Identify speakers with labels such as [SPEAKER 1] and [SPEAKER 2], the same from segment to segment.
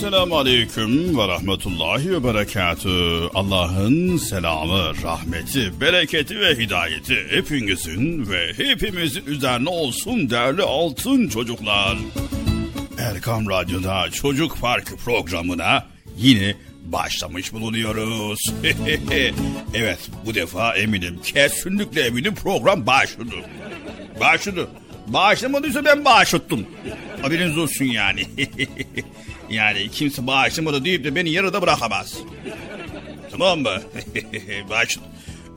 [SPEAKER 1] Esselamu Aleyküm ve Rahmetullahi ve Berekatü. Allah'ın selamı, rahmeti, bereketi ve hidayeti hepinizin ve hepimizin üzerine olsun değerli altın çocuklar. Erkam Radyo'da Çocuk Parkı programına yine başlamış bulunuyoruz. evet bu defa eminim kesinlikle eminim program başladı. Başladı. Bağışlamadıysa ben bağışlattım. Haberiniz olsun yani. yani kimse bağışlamadı deyip de beni yarıda bırakamaz. Tamam mı? Bağışladı.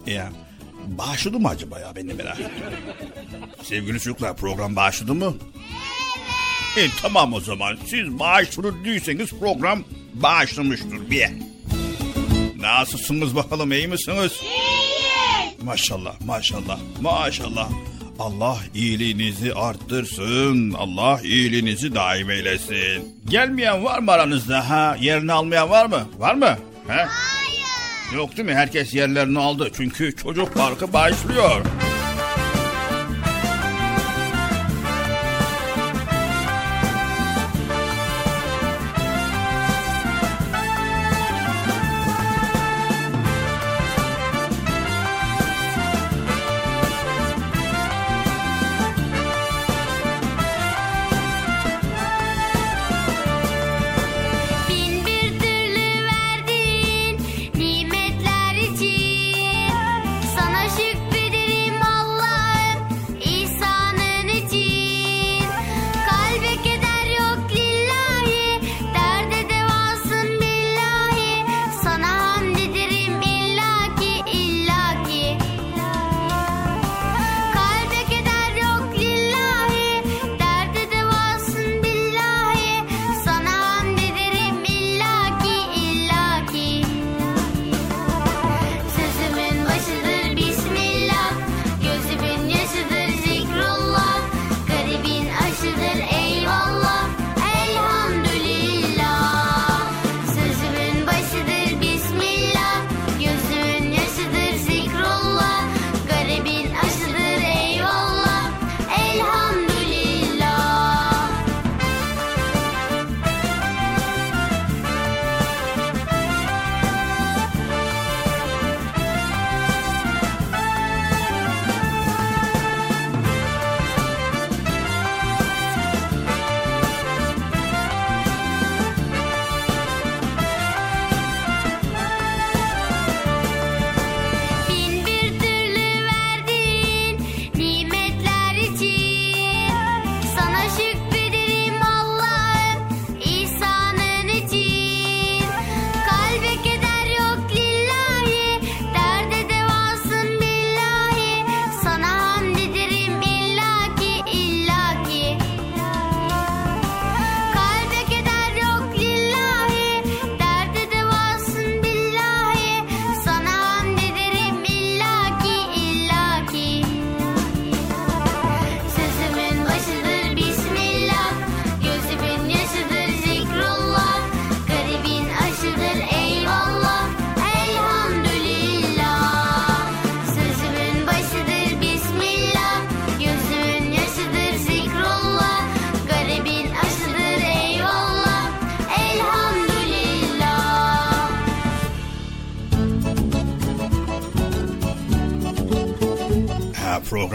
[SPEAKER 1] Ya, bağışladı mı acaba ya ben de merak. Sevgili çocuklar program bağışladı mı? Evet. E, tamam o zaman siz bağışladı değilseniz program bağışlamıştır bir. Nasılsınız bakalım iyi misiniz? İyiyiz. Maşallah maşallah maşallah. Allah iyiliğinizi arttırsın. Allah iyiliğinizi daim eylesin. Gelmeyen var mı aranızda ha? Yerini almayan var mı? Var mı? Ha? Hayır. Yok değil mi? Herkes yerlerini aldı. Çünkü çocuk parkı başlıyor.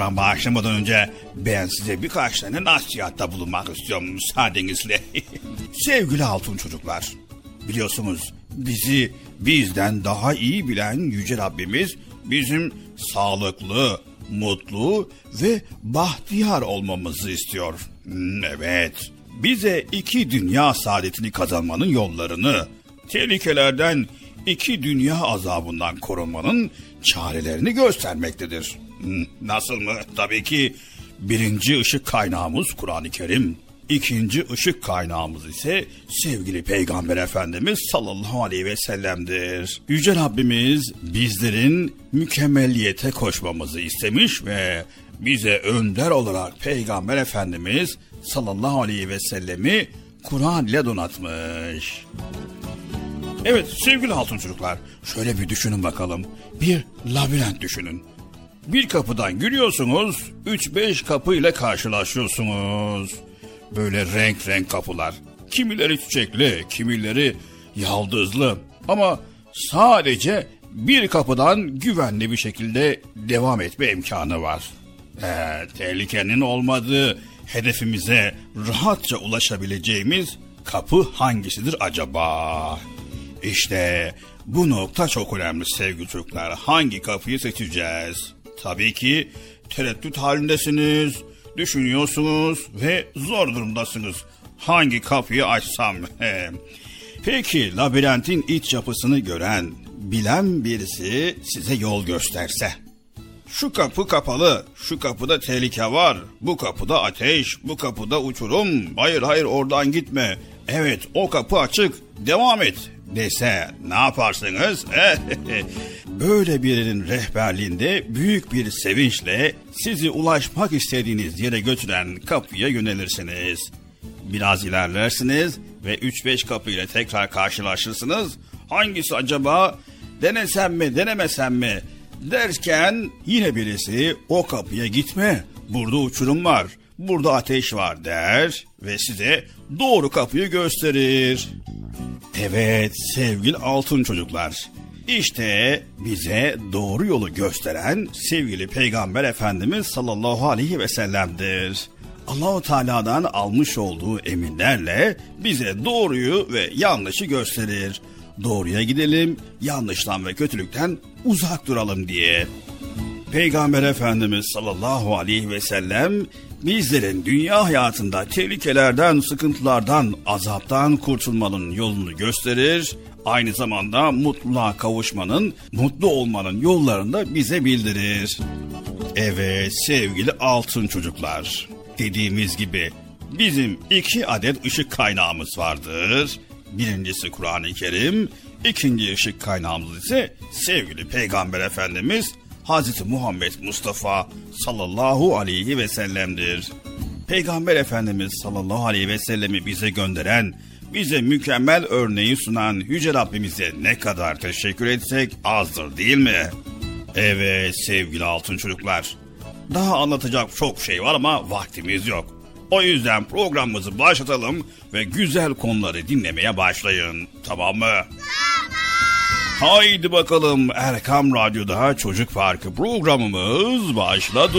[SPEAKER 1] Program başlamadan önce ben size birkaç tane nasihatta bulunmak istiyorum müsaadenizle. Sevgili altın çocuklar, biliyorsunuz bizi bizden daha iyi bilen Yüce Rabbimiz bizim sağlıklı, mutlu ve bahtiyar olmamızı istiyor. Hmm, Evet, bize iki dünya saadetini kazanmanın yollarını, tehlikelerden iki dünya azabından korunmanın çarelerini göstermektedir. Nasıl mı? Tabii ki birinci ışık kaynağımız Kur'an-ı Kerim. İkinci ışık kaynağımız ise sevgili Peygamber Efendimiz sallallahu aleyhi ve sellem'dir. Yüce Rabbimiz bizlerin mükemmeliyete koşmamızı istemiş ve bize önder olarak Peygamber Efendimiz sallallahu aleyhi ve sellemi Kur'an ile donatmış. Evet sevgili altın çocuklar şöyle bir düşünün bakalım. Bir labirent düşünün. Bir kapıdan giriyorsunuz, 3-5 kapı ile karşılaşıyorsunuz. Böyle renk renk kapılar. Kimileri çiçekli, kimileri yaldızlı. Ama sadece bir kapıdan güvenli bir şekilde devam etme imkanı var. Ee, tehlikenin olmadığı hedefimize rahatça ulaşabileceğimiz kapı hangisidir acaba? İşte bu nokta çok önemli sevgili çocuklar. Hangi kapıyı seçeceğiz? Tabii ki tereddüt halindesiniz, düşünüyorsunuz ve zor durumdasınız. Hangi kapıyı açsam? Peki labirentin iç yapısını gören, bilen birisi size yol gösterse. Şu kapı kapalı, şu kapıda tehlike var, bu kapıda ateş, bu kapıda uçurum, hayır hayır oradan gitme, evet o kapı açık, devam et dese ne yaparsınız? Böyle birinin rehberliğinde büyük bir sevinçle sizi ulaşmak istediğiniz yere götüren kapıya yönelirsiniz. Biraz ilerlersiniz ve 3-5 kapı ile tekrar karşılaşırsınız. Hangisi acaba? Denesem mi, denemesem mi? Derken yine birisi o kapıya gitme. Burada uçurum var, burada ateş var der ve size doğru kapıyı gösterir. Evet sevgili altın çocuklar. İşte bize doğru yolu gösteren sevgili Peygamber Efendimiz sallallahu aleyhi ve sellem'dir. Allahu Teala'dan almış olduğu eminlerle bize doğruyu ve yanlışı gösterir. Doğruya gidelim, yanlıştan ve kötülükten uzak duralım diye. Peygamber Efendimiz sallallahu aleyhi ve sellem bizlerin dünya hayatında tehlikelerden, sıkıntılardan, azaptan kurtulmanın yolunu gösterir. Aynı zamanda mutluluğa kavuşmanın, mutlu olmanın yollarını da bize bildirir. Evet sevgili altın çocuklar. Dediğimiz gibi bizim iki adet ışık kaynağımız vardır. Birincisi Kur'an-ı Kerim, ikinci ışık kaynağımız ise sevgili Peygamber Efendimiz Hazreti Muhammed Mustafa sallallahu aleyhi ve sellem'dir. Peygamber Efendimiz sallallahu aleyhi ve sellemi bize gönderen, bize mükemmel örneği sunan Yüce Rabbimize ne kadar teşekkür etsek azdır değil mi? Evet sevgili altın çocuklar. Daha anlatacak çok şey var ama vaktimiz yok. O yüzden programımızı başlatalım ve güzel konuları dinlemeye başlayın. Tamam mı? Haydi bakalım Erkam Radyo'da Çocuk Parkı programımız başladı.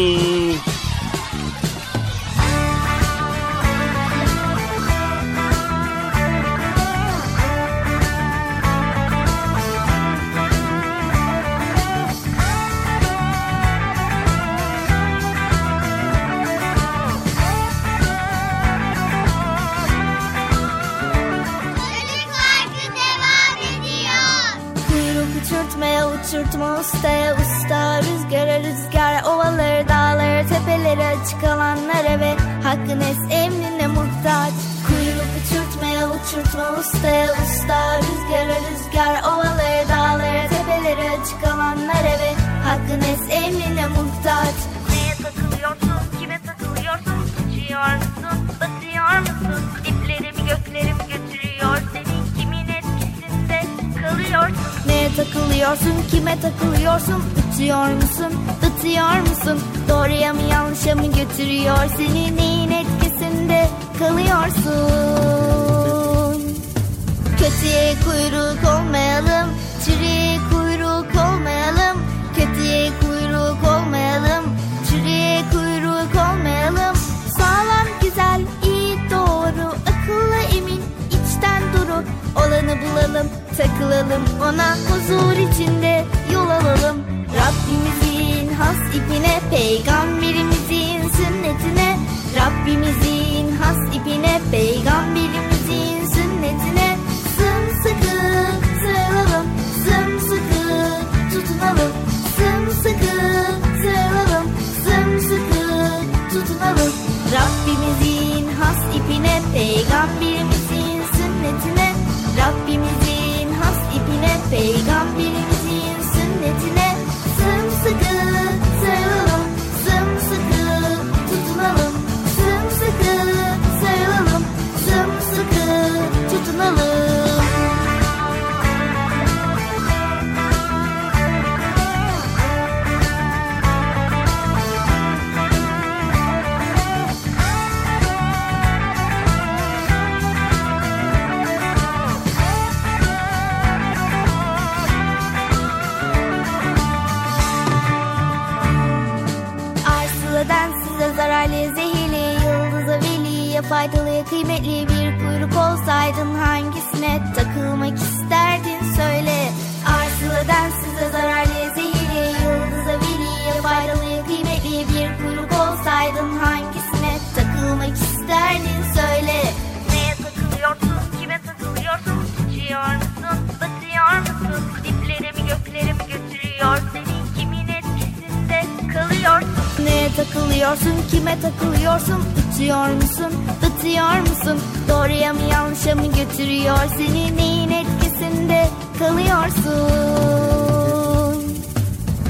[SPEAKER 2] Olsaydın hangisine takılmak isterdin söyle Arsıla densize zararlı zehirli Yıldıza veliye faydalı kıymetli Bir kuyruk olsaydın hangisine takılmak isterdin söyle
[SPEAKER 3] Neye takılıyorsun, kime takılıyorsun? Uçuyor musun, batıyor musun? Dipleri mi gökleri mi götürüyor seni? Kimin etkisinde kalıyorsun?
[SPEAKER 2] Neye takılıyorsun kime takılıyorsun Uçuyor musun batıyor musun Doğruya mı yanlışa mı götürüyor? Seni neyin etkisinde kalıyorsun?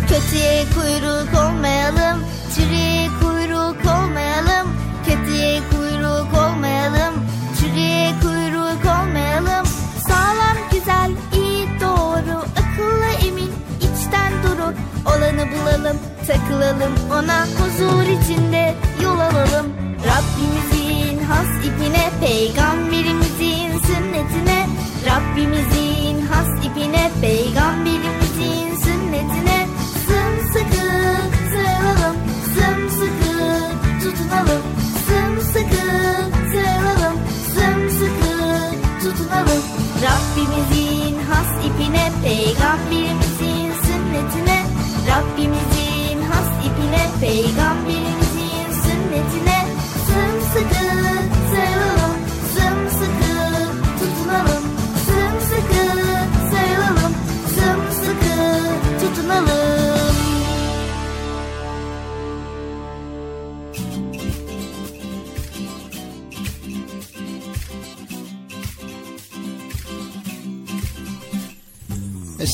[SPEAKER 2] Kötüye kuyruk olmayalım Çürüye kuyruk olmayalım. Kötüye kuyruk olmayalım Çürüye kuyruk olmayalım. Sağlam güzel iyi doğru Akıllı emin içten duru. Olanı bulalım takılalım Ona Hepimizi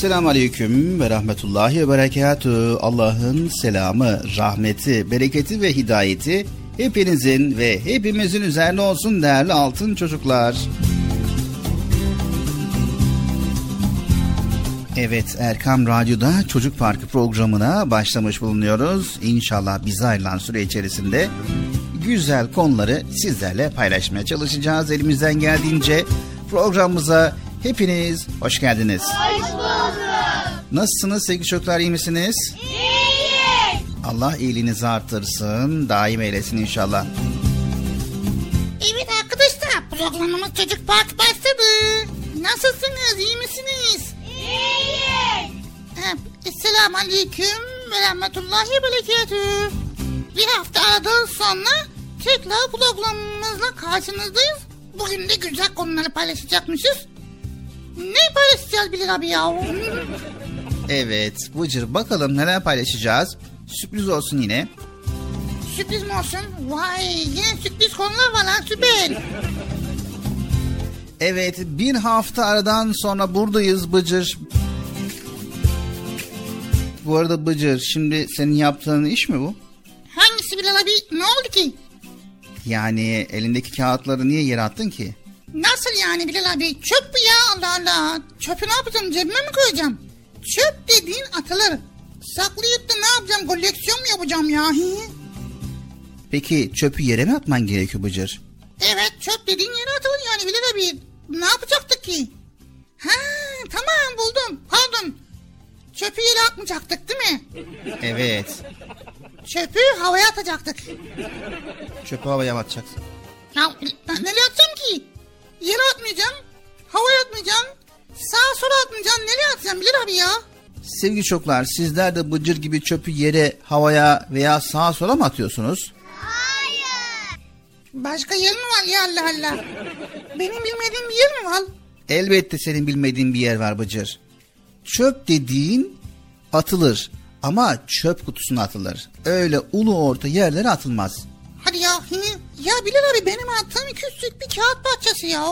[SPEAKER 4] Esselamu Aleyküm ve Rahmetullahi ve Berekatü. Allah'ın selamı, rahmeti, bereketi ve hidayeti hepinizin ve hepimizin üzerine olsun değerli altın çocuklar. Evet Erkam Radyo'da Çocuk Parkı programına başlamış bulunuyoruz. İnşallah bize ayrılan süre içerisinde güzel konuları sizlerle paylaşmaya çalışacağız. Elimizden geldiğince programımıza hepiniz hoş geldiniz. Hoş. Nasılsınız sevgili çocuklar iyi misiniz? İyiyiz. Allah iyiliğinizi artırsın, daim eylesin inşallah.
[SPEAKER 5] Evet arkadaşlar programımız Çocuk Park başladı. Nasılsınız iyi misiniz? İyiyiz. Esselamu Aleyküm ve Rahmetullahi Berekatüh. Bir hafta aradan sonra tekrar programımızla karşınızdayız. Bugün de güzel konuları paylaşacakmışız. Ne paylaşacağız Bilal abi ya?
[SPEAKER 4] Evet Bıcır bakalım neler paylaşacağız. Sürpriz olsun yine.
[SPEAKER 5] Sürpriz mi olsun? Vay yine sürpriz konular var lan süper.
[SPEAKER 4] Evet bir hafta aradan sonra buradayız Bıcır. Bu arada Bıcır şimdi senin yaptığın iş mi bu?
[SPEAKER 5] Hangisi Bilal abi? Ne oldu ki?
[SPEAKER 4] Yani elindeki kağıtları niye yere attın ki?
[SPEAKER 5] Nasıl yani Bilal abi? Çöp bu ya Allah Allah. Çöpü ne yapacağım cebime mi koyacağım? Çöp dediğin atılır. Saklayıp da ne yapacağım? Koleksiyon mu yapacağım ya?
[SPEAKER 4] Peki çöpü yere mi atman gerekiyor Bıcır?
[SPEAKER 5] Evet çöp dediğin yere atılır yani Bilal abi. Ne yapacaktık ki? Ha tamam buldum. Pardon. Çöpü yere atmayacaktık değil mi?
[SPEAKER 4] Evet.
[SPEAKER 5] Çöpü havaya atacaktık.
[SPEAKER 4] Çöpü havaya atacaksın?
[SPEAKER 5] Ya nereye atacağım ki? Yere atmayacağım. Havaya atmayacağım. Sağa sola atmayacağım. Nereye atacağım Bilal abi ya?
[SPEAKER 4] Sevgili çocuklar sizler de Bıcır gibi çöpü yere, havaya veya sağa sola mı atıyorsunuz?
[SPEAKER 5] Başka yer mi var ya Allah Allah? Benim bilmediğim bir yer mi var?
[SPEAKER 4] Elbette senin bilmediğin bir yer var Bıcır. Çöp dediğin atılır ama çöp kutusuna atılır. Öyle ulu orta yerlere atılmaz.
[SPEAKER 5] Hadi ya. Ya Bilal abi benim attığım küçük bir kağıt parçası ya.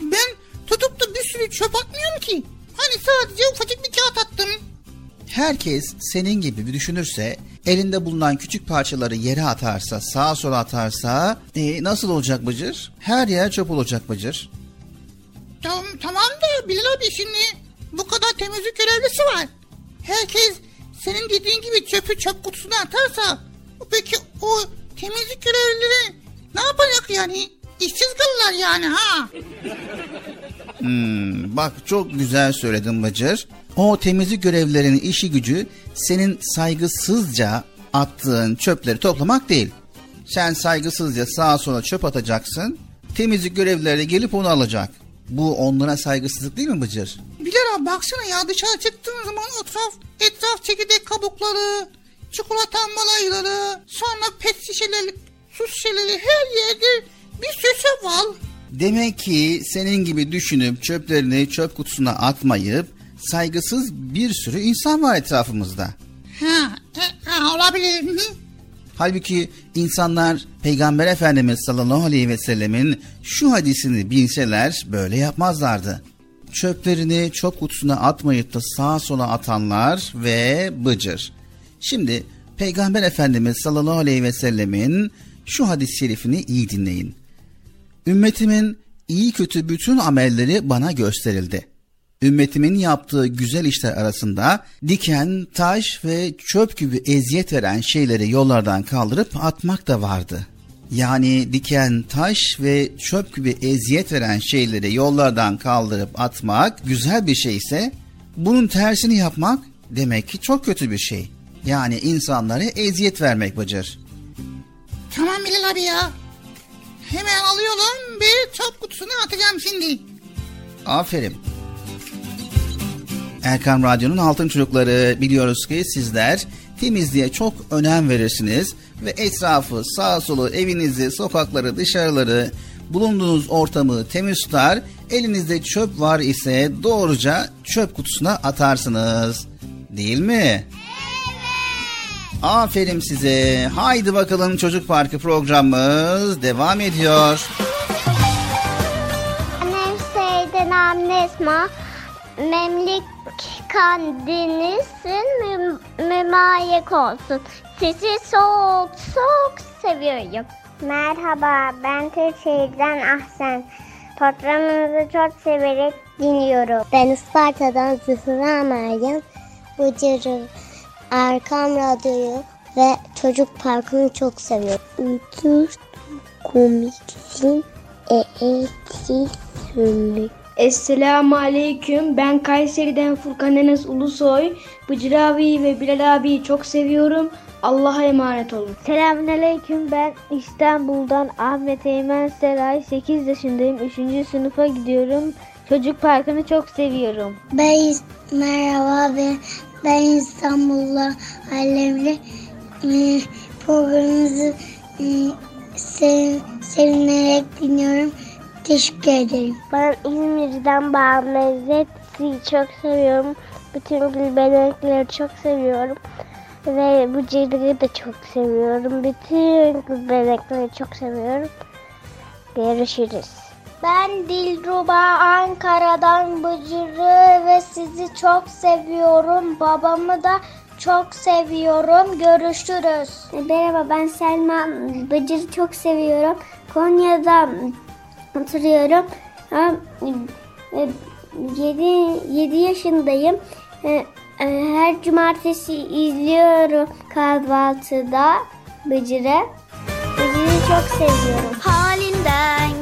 [SPEAKER 5] Ben tutup da bir sürü çöp atmıyorum ki. Hani sadece ufacık bir kağıt attım.
[SPEAKER 4] Herkes senin gibi bir düşünürse, elinde bulunan küçük parçaları yere atarsa, sağa sola atarsa e, nasıl olacak Bıcır? Her yer çöp olacak Bıcır.
[SPEAKER 5] Tamam, tamam da Bilal abi şimdi bu kadar temizlik görevlisi var. Herkes senin dediğin gibi çöpü çöp kutusuna atarsa peki o temizlik görevlileri ne yapacak yani? İşsiz kalırlar yani ha.
[SPEAKER 4] Hmm, bak çok güzel söyledin Bıcır. O temizlik görevlilerinin işi gücü senin saygısızca attığın çöpleri toplamak değil. Sen saygısızca sağa sola çöp atacaksın. Temizlik görevlileri de gelip onu alacak. Bu onlara saygısızlık değil mi Bıcır?
[SPEAKER 5] Bilal abi baksana ya dışarı çıktığın zaman etraf, etraf çekirdek kabukları, çikolata malayları, sonra pet şişeleri, su şişeleri her yerde bir sürü var.
[SPEAKER 4] Demek ki senin gibi düşünüp çöplerini çöp kutusuna atmayıp saygısız bir sürü insan var etrafımızda.
[SPEAKER 5] Ha, e, ha olabilir. Hı.
[SPEAKER 4] Halbuki insanlar Peygamber Efendimiz sallallahu aleyhi ve sellemin şu hadisini bilseler böyle yapmazlardı. Çöplerini çöp kutusuna atmayıp da sağa sola atanlar ve bıcır. Şimdi Peygamber Efendimiz sallallahu aleyhi ve sellemin şu hadis-i şerifini iyi dinleyin. Ümmetimin iyi kötü bütün amelleri bana gösterildi. Ümmetimin yaptığı güzel işler arasında diken, taş ve çöp gibi eziyet veren şeyleri yollardan kaldırıp atmak da vardı. Yani diken, taş ve çöp gibi eziyet veren şeyleri yollardan kaldırıp atmak güzel bir şeyse bunun tersini yapmak demek ki çok kötü bir şey. Yani insanlara eziyet vermek Bıcır.
[SPEAKER 5] Tamam Bilal abi ya. Hemen alıyorum bir çöp kutusuna atacağım şimdi.
[SPEAKER 4] Aferin. Erkam Radyo'nun Altın Çocukları biliyoruz ki sizler temizliğe çok önem verirsiniz ve etrafı, sağ solu, evinizi, sokakları, dışarıları, bulunduğunuz ortamı temiz tutar. Elinizde çöp var ise doğruca çöp kutusuna atarsınız. Değil mi? Aferin size. Haydi bakalım Çocuk Parkı programımız devam ediyor.
[SPEAKER 6] Annem Seyden Amnesma Memlik kandinizin mü, mümayek olsun. Sizi çok çok seviyorum. Merhaba ben Türkiye'den Ahsen. Programınızı çok severek dinliyorum. Ben Isparta'dan Zühra Meryem. Bıcır'ı, Erkam Radyo'yu ve Çocuk Parkı'nı çok seviyorum. Ucuz komiksin, e sürlük.
[SPEAKER 7] Esselamu Aleyküm. Ben Kayseri'den Furkan Enes Ulusoy. Bıcır abi ve Bilal abiyi çok seviyorum. Allah'a emanet olun.
[SPEAKER 8] Selamünaleyküm. Ben İstanbul'dan Ahmet Eymen Seray. 8 yaşındayım. 3. sınıfa gidiyorum. Çocuk parkını çok seviyorum.
[SPEAKER 6] Ben merhaba ben, ben İstanbul'da Alemli e, programınızı e, sev, sevinerek dinliyorum. Teşekkür ederim. Ben İzmir'den Bağ Lezzet'i çok seviyorum. Bütün gülbenekleri çok seviyorum. Ve bu cildiği de çok seviyorum. Bütün gülbenekleri çok seviyorum. Görüşürüz. Ben Dilruba Ankara'dan Bıcır'ı ve sizi çok seviyorum. Babamı da çok seviyorum. Görüşürüz. Merhaba ben Selma. Bıcır'ı çok seviyorum. Konya'da oturuyorum. 7, 7 yaşındayım. E, e, her cumartesi izliyorum kahvaltıda Bıcır'ı. Bıcır'ı çok seviyorum.
[SPEAKER 2] Halinden,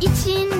[SPEAKER 2] geçiminden,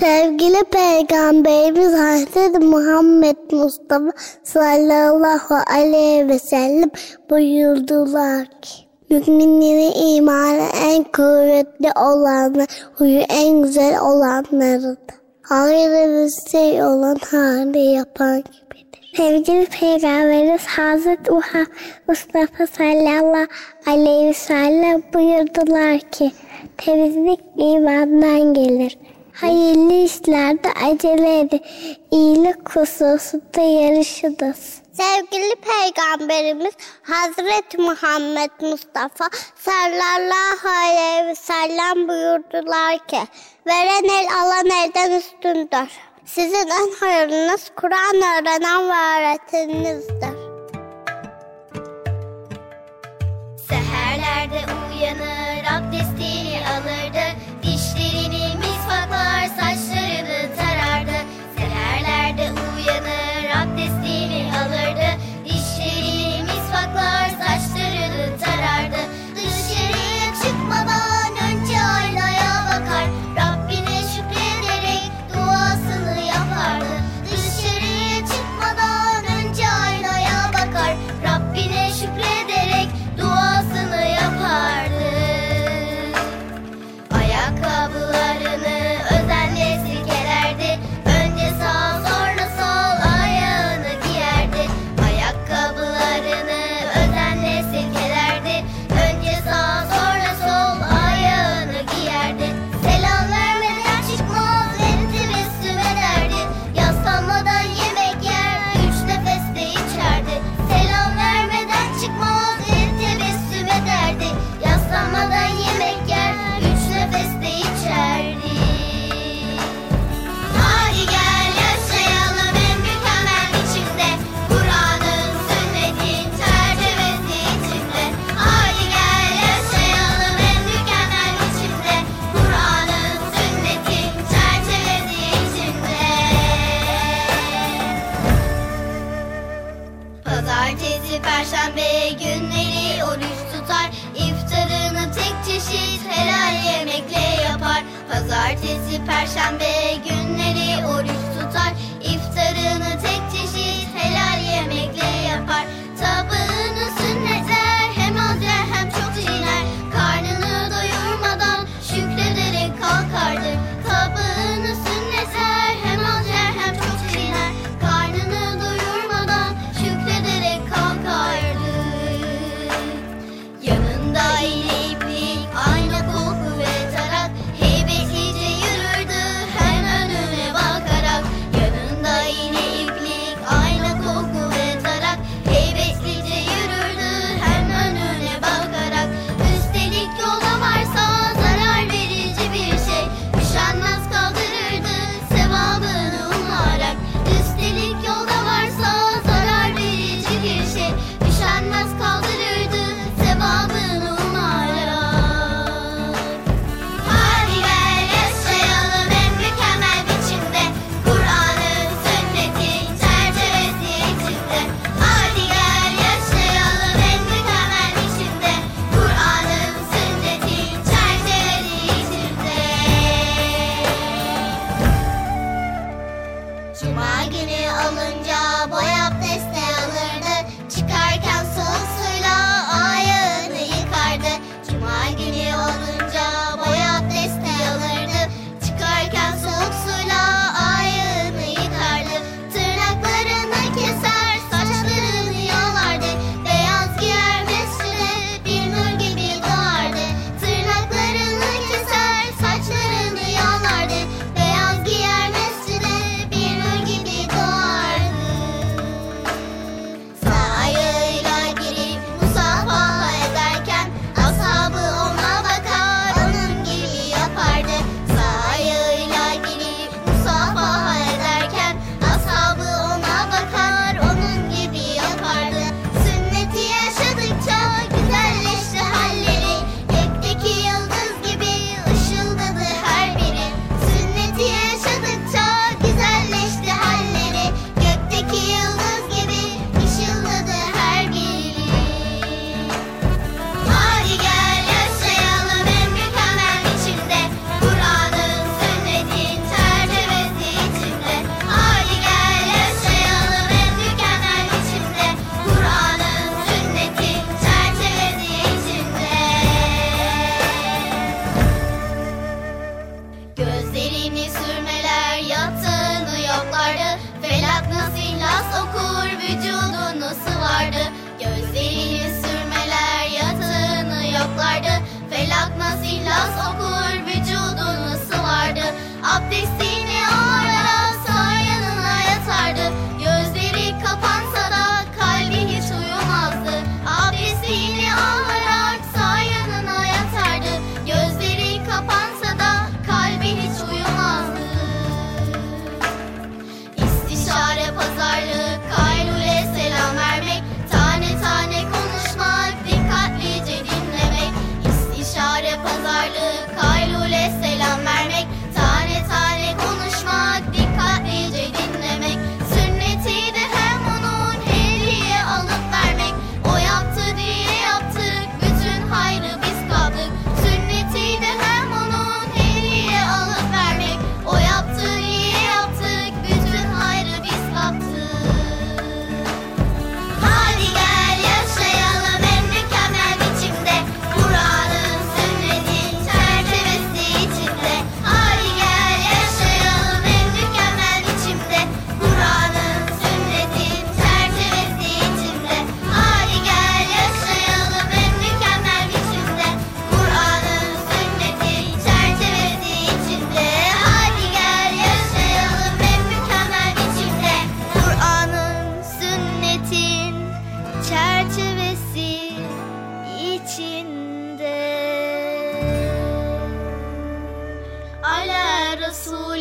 [SPEAKER 6] Sevgili Peygamberimiz Hazreti Muhammed Mustafa sallallahu aleyhi ve sellem buyurdular ki Müminlerin imanı en kuvvetli olanlar, huyu en güzel olanlarıdır. Hayırlı bir şey olan hali yapan gibidir. Sevgili Peygamberimiz Hazreti Muhammed Mustafa sallallahu aleyhi ve sellem buyurdular ki temizlik imandan gelir. Hayırlı işlerde acele edin. İyilik hususunda yarışınız. Sevgili Peygamberimiz Hazreti Muhammed Mustafa sallallahu aleyhi ve sellem buyurdular ki veren el alan elden üstündür. Sizin en hayırlınız Kur'an öğrenen ve öğreteninizdir.
[SPEAKER 2] Seherlerde uyanır abdestini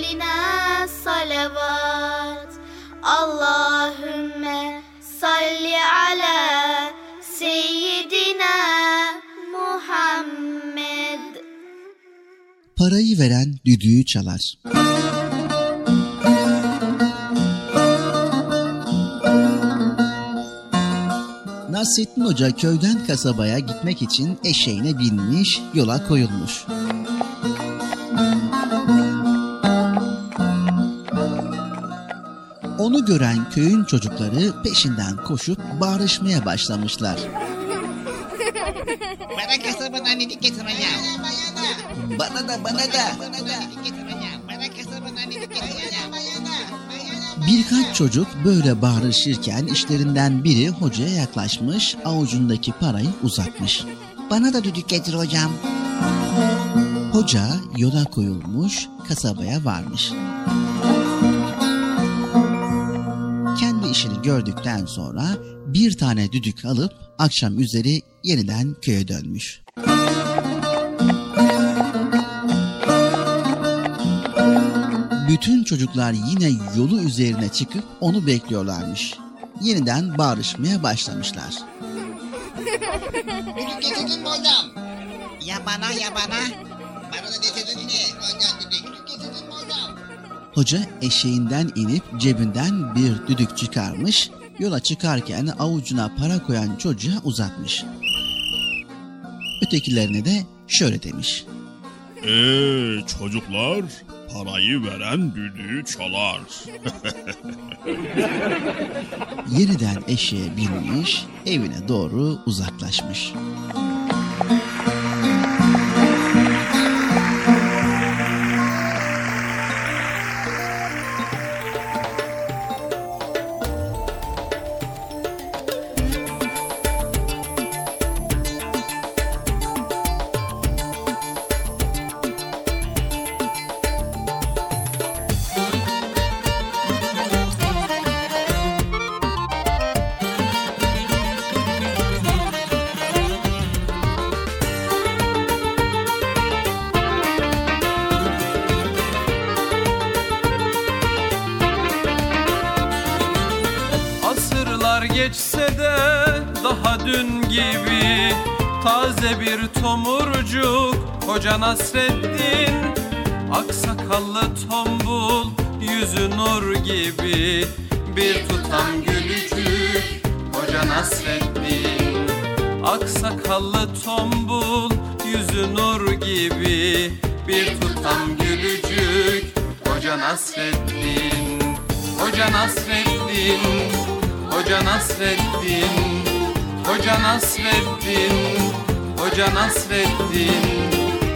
[SPEAKER 2] Resulina salavat Allahümme salli ala seyyidina Muhammed
[SPEAKER 4] Parayı veren düdüğü çalar. Nasrettin Hoca köyden kasabaya gitmek için eşeğine binmiş, yola koyulmuş. Bunu gören köyün çocukları peşinden koşup bağırışmaya başlamışlar.
[SPEAKER 9] Bana kasabanın annelik getir ya.
[SPEAKER 4] Bana da bana da. Birkaç çocuk böyle bağırışırken işlerinden biri hocaya yaklaşmış, avucundaki parayı uzatmış.
[SPEAKER 9] Bana da düdük getir hocam.
[SPEAKER 4] Hoca yola koyulmuş, kasabaya varmış. İşini gördükten sonra bir tane düdük alıp akşam üzeri yeniden köye dönmüş. Bütün çocuklar yine yolu üzerine çıkıp onu bekliyorlarmış. Yeniden bağırışmaya başlamışlar.
[SPEAKER 9] Düdük getirdin mi hocam? Ya bana ya bana. Bana da getirdin mi? Hocam düdük.
[SPEAKER 4] Hoca eşeğinden inip cebinden bir düdük çıkarmış, yola çıkarken avucuna para koyan çocuğa uzatmış. Ötekilerine de şöyle demiş.
[SPEAKER 1] Eee çocuklar parayı veren düdüğü çalar.
[SPEAKER 4] Yeniden eşeğe binmiş, evine doğru uzaklaşmış.
[SPEAKER 10] Asırlar Nasreddin Aksakallı tombul Yüzü nur gibi. Bir tutam gülücük Hoca Nasreddin Aksakallı tombul Yüzü nur gibi. Bir tutam gülücük Hoca Nasreddin Hoca Nasreddin Hoca Nasreddin Hoca Nasreddin Hoca Nasreddin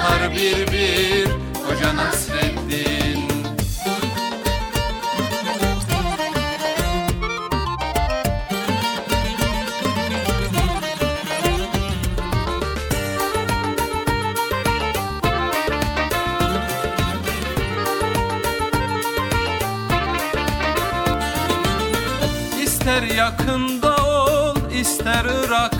[SPEAKER 10] Tutar bir bir Hoca Nasreddin. İster yakında ol ister Doyumsuz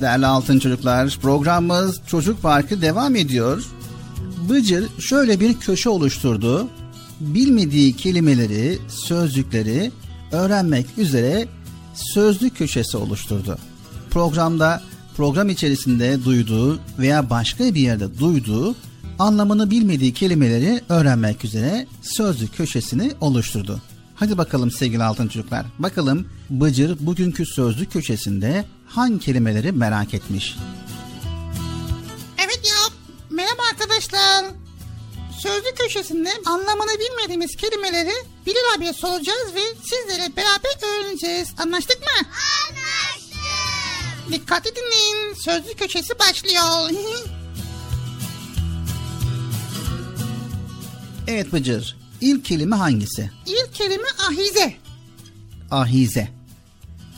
[SPEAKER 4] Değerli altın çocuklar programımız Çocuk Parkı devam ediyor. Bıcır şöyle bir köşe oluşturdu. Bilmediği kelimeleri, sözcükleri öğrenmek üzere sözlük köşesi oluşturdu. Programda program içerisinde duyduğu veya başka bir yerde duyduğu anlamını bilmediği kelimeleri öğrenmek üzere sözlük köşesini oluşturdu. Hadi bakalım sevgili altın çocuklar. Bakalım Bıcır bugünkü sözlük köşesinde hangi kelimeleri merak etmiş?
[SPEAKER 5] Evet ya. Merhaba arkadaşlar. Sözlü köşesinde anlamını bilmediğimiz kelimeleri Bilal abiye soracağız ve sizlere beraber öğreneceğiz. Anlaştık mı? Anlaştık. Dikkatli dinleyin. Sözlü köşesi başlıyor.
[SPEAKER 4] Evet Bıcır. İlk kelime hangisi?
[SPEAKER 5] İlk kelime ahize.
[SPEAKER 4] Ahize.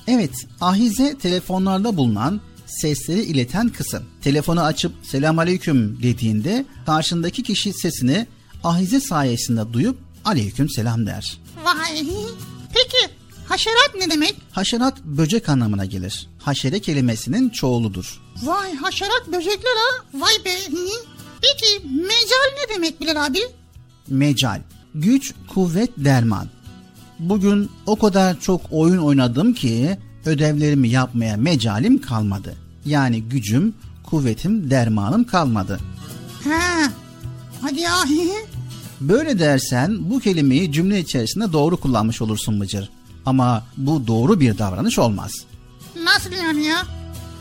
[SPEAKER 4] Evet, ahize telefonlarda bulunan sesleri ileten kısım. Telefonu açıp selam aleyküm dediğinde karşındaki kişi sesini ahize sayesinde duyup aleyküm selam der.
[SPEAKER 5] Vay. Peki haşerat ne demek?
[SPEAKER 4] Haşerat böcek anlamına gelir. Haşere kelimesinin çoğuludur.
[SPEAKER 5] Vay haşerat böcekler ha. Vay be. Peki mecal ne demek Bilal abi?
[SPEAKER 4] Mecal, güç, kuvvet, derman. Bugün o kadar çok oyun oynadım ki ödevlerimi yapmaya mecalim kalmadı. Yani gücüm, kuvvetim, dermanım kalmadı.
[SPEAKER 5] Ha. Hadi ya.
[SPEAKER 4] Böyle dersen bu kelimeyi cümle içerisinde doğru kullanmış olursun Bıcır. Ama bu doğru bir davranış olmaz.
[SPEAKER 5] Nasıl yani ya?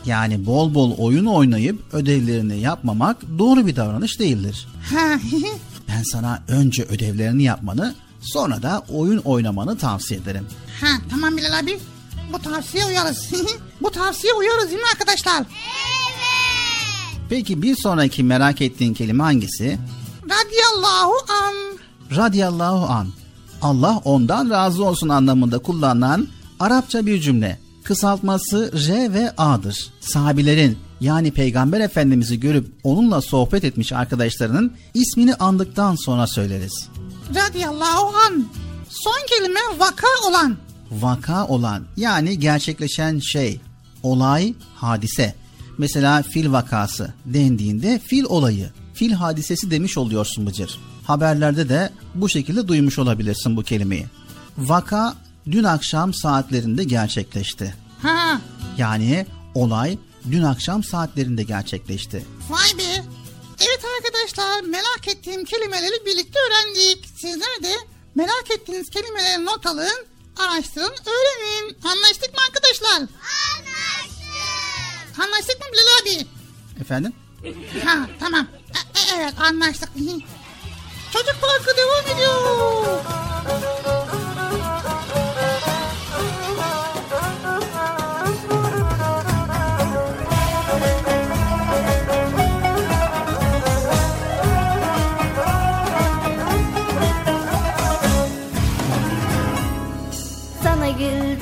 [SPEAKER 4] Yani bol bol oyun oynayıp ödevlerini yapmamak doğru bir davranış değildir.
[SPEAKER 5] Ha.
[SPEAKER 4] Ben sana önce ödevlerini yapmanı sonra da oyun oynamanı tavsiye ederim.
[SPEAKER 5] ha tamam Bilal abi. Bu tavsiye uyarız. Bu tavsiye uyarız değil mi arkadaşlar?
[SPEAKER 4] Peki bir sonraki merak ettiğin kelime hangisi?
[SPEAKER 5] Radiyallahu an.
[SPEAKER 4] Radiyallahu an. Allah ondan razı olsun anlamında kullanılan Arapça bir cümle. Kısaltması R ve A'dır. Sahabilerin yani Peygamber Efendimiz'i görüp onunla sohbet etmiş arkadaşlarının ismini andıktan sonra söyleriz.
[SPEAKER 5] Radiyallahu an. Son kelime vaka olan.
[SPEAKER 4] Vaka olan yani gerçekleşen şey, olay, hadise. Mesela fil vakası dendiğinde fil olayı, fil hadisesi demiş oluyorsun Bıcır. Haberlerde de bu şekilde duymuş olabilirsin bu kelimeyi. Vaka dün akşam saatlerinde gerçekleşti.
[SPEAKER 5] Ha.
[SPEAKER 4] Yani olay dün akşam saatlerinde gerçekleşti.
[SPEAKER 5] Vay be. Evet arkadaşlar merak ettiğim kelimeleri birlikte öğrendik. Sizler de merak ettiğiniz kelimeleri not alın, araştırın, öğrenin. Anlaştık mı arkadaşlar? Anlaştık. Anlaştık mı Bilal abi?
[SPEAKER 4] Efendim?
[SPEAKER 5] Ha tamam. E- e- evet anlaştık. Çocuk parkı devam ediyor.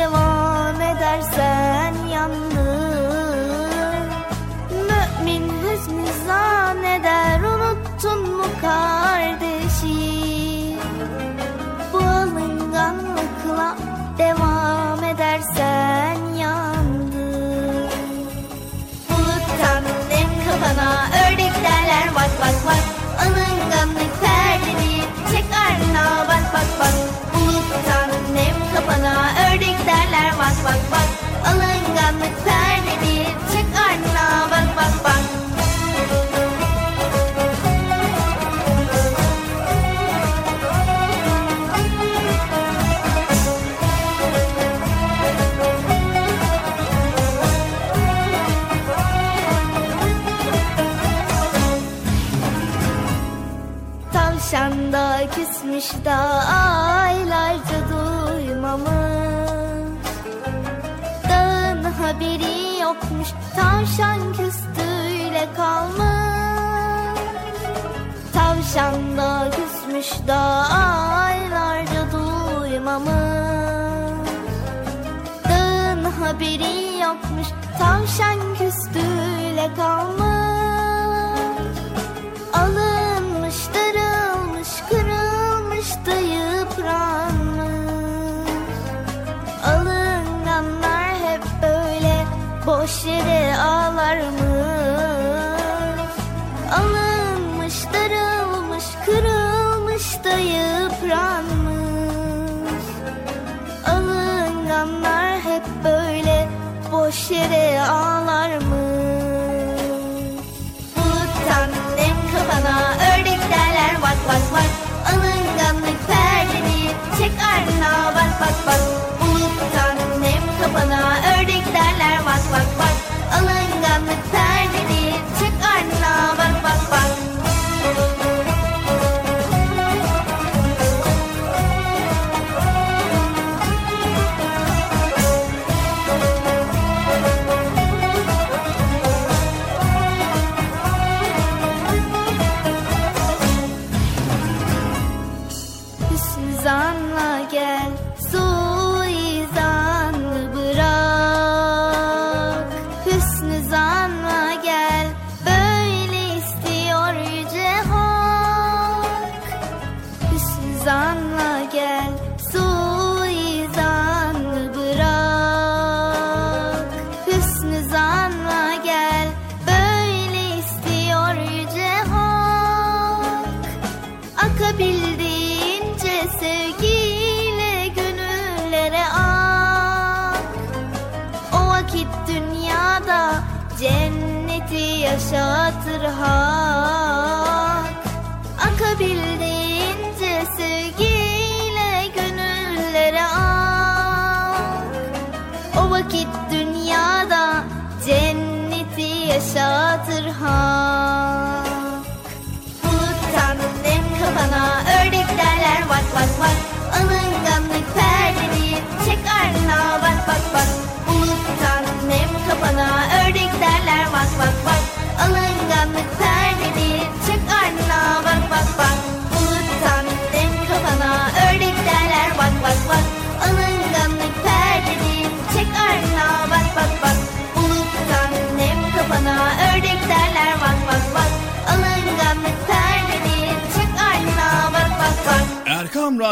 [SPEAKER 2] devam edersen yandın Mümin hüsnü zanneder unuttun mu kardeşim Bu alınganlıkla devam edersen yandın Buluttan nem kafana ördek derler bak bak bak. Alınganlık perdeni çek ardına bak bak bak. Buluttan nem kafana bak bak bak. Alınganlık perdeni küsmüş da aylarca duymamış Dağın haberi yokmuş tavşan küstüyle kalmış. Alınmış, darılmış, kırılmış da yıpranmış Alınganlar hep böyle boş yere ardına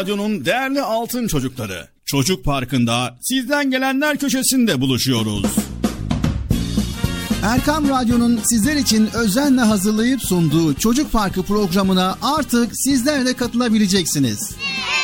[SPEAKER 1] Radyo'nun değerli altın çocukları. Çocuk Parkı'nda sizden gelenler köşesinde buluşuyoruz.
[SPEAKER 4] Erkam Radyo'nun sizler için özenle hazırlayıp sunduğu Çocuk Parkı programına artık sizler de katılabileceksiniz.
[SPEAKER 5] Yani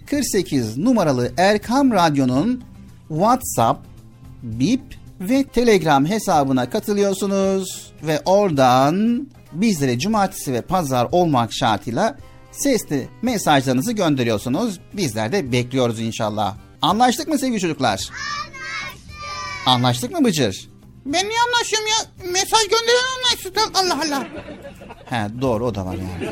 [SPEAKER 4] 48 numaralı Erkam Radyo'nun WhatsApp, Bip ve Telegram hesabına katılıyorsunuz ve oradan bizlere cumartesi ve pazar olmak şartıyla sesli mesajlarınızı gönderiyorsunuz. Bizler de bekliyoruz inşallah. Anlaştık mı sevgili çocuklar? Anlaştık. Anlaştık mı Bıcır?
[SPEAKER 5] Ben niye anlaşıyorum ya? Mesaj gönderen anlaşsın. Allah Allah.
[SPEAKER 4] He doğru o da var yani.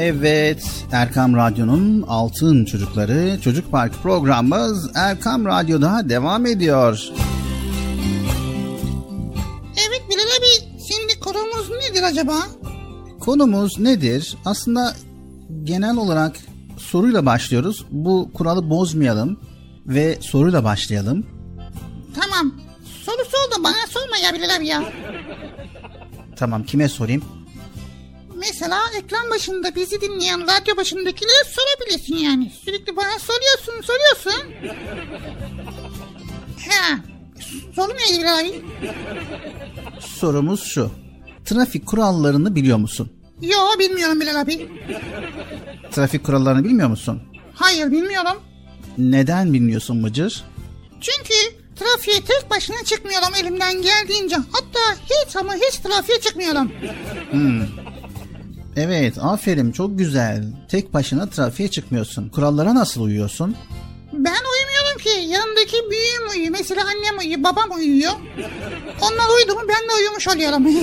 [SPEAKER 4] Evet, Erkam Radyo'nun Altın Çocukları Çocuk Park programımız Erkam Radyo'da devam ediyor.
[SPEAKER 5] Evet Bilal abi şimdi konumuz nedir acaba?
[SPEAKER 4] Konumuz nedir? Aslında genel olarak soruyla başlıyoruz. Bu kuralı bozmayalım ve soruyla başlayalım.
[SPEAKER 5] Tamam. Soru sor da bana sorma ya Bilal abi ya.
[SPEAKER 4] Tamam kime sorayım?
[SPEAKER 5] Mesela ekran başında bizi dinleyen radyo başındakilere sorabilirsin yani. Sürekli bana soruyorsun soruyorsun. Ha. Soru neydi abi?
[SPEAKER 4] Sorumuz şu. Trafik kurallarını biliyor musun?
[SPEAKER 5] Yo bilmiyorum Bilal abi.
[SPEAKER 4] Trafik kurallarını bilmiyor musun?
[SPEAKER 5] Hayır bilmiyorum.
[SPEAKER 4] Neden bilmiyorsun Mıcır?
[SPEAKER 5] Çünkü trafiğe tek başına çıkmıyorum elimden geldiğince. Hatta hiç ama hiç trafiğe çıkmıyorum.
[SPEAKER 4] Hmm. Evet aferin çok güzel. Tek başına trafiğe çıkmıyorsun. Kurallara nasıl uyuyorsun?
[SPEAKER 5] Ben uyumuyorum ki yanındaki büyüğüm uyuyor. Mesela annem uyuyor, babam uyuyor. Onlar uyudu mu ben de uyumuş oluyorum.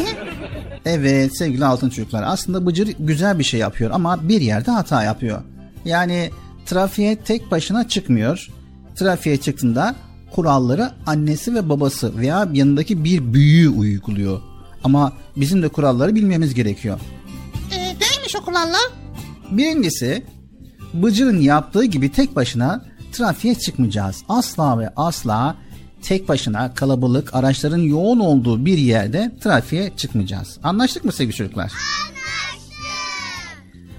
[SPEAKER 4] Evet sevgili altın çocuklar aslında Bıcır güzel bir şey yapıyor ama bir yerde hata yapıyor. Yani trafiğe tek başına çıkmıyor. Trafiğe çıktığında kuralları annesi ve babası veya yanındaki bir büyüğü uyguluyor. Ama bizim de kuralları bilmemiz gerekiyor.
[SPEAKER 5] E, neymiş o kurallar?
[SPEAKER 4] Birincisi Bıcır'ın yaptığı gibi tek başına trafiğe çıkmayacağız. Asla ve asla tek başına kalabalık araçların yoğun olduğu bir yerde trafiğe çıkmayacağız. Anlaştık mı sevgili çocuklar? Anlaştık.